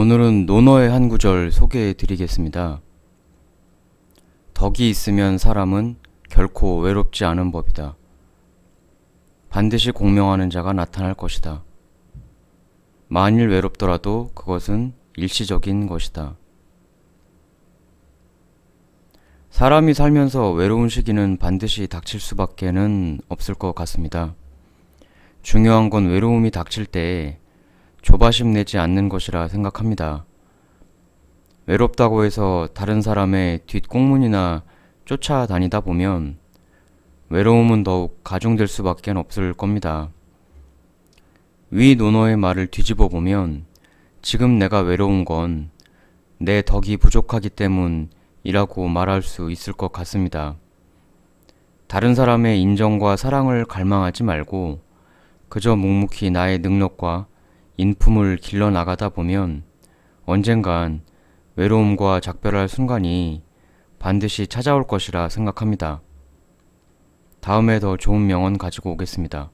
오늘은 논어의 한 구절 소개해 드리겠습니다. 덕이 있으면 사람은 결코 외롭지 않은 법이다. 반드시 공명하는 자가 나타날 것이다. 만일 외롭더라도 그것은 일시적인 것이다. 사람이 살면서 외로운 시기는 반드시 닥칠 수밖에는 없을 것 같습니다. 중요한 건 외로움이 닥칠 때에 조바심 내지 않는 것이라 생각합니다. 외롭다고 해서 다른 사람의 뒷공문이나 쫓아다니다 보면 외로움은 더욱 가중될 수밖에 없을 겁니다. 위 논어의 말을 뒤집어 보면 지금 내가 외로운 건 내 덕이 부족하기 때문이라고 말할 수 있을 것 같습니다. 다른 사람의 인정과 사랑을 갈망하지 말고 그저 묵묵히 나의 능력과 인품을 길러 나가다 보면 언젠간 외로움과 작별할 순간이 반드시 찾아올 것이라 생각합니다. 다음에 더 좋은 명언 가지고 오겠습니다.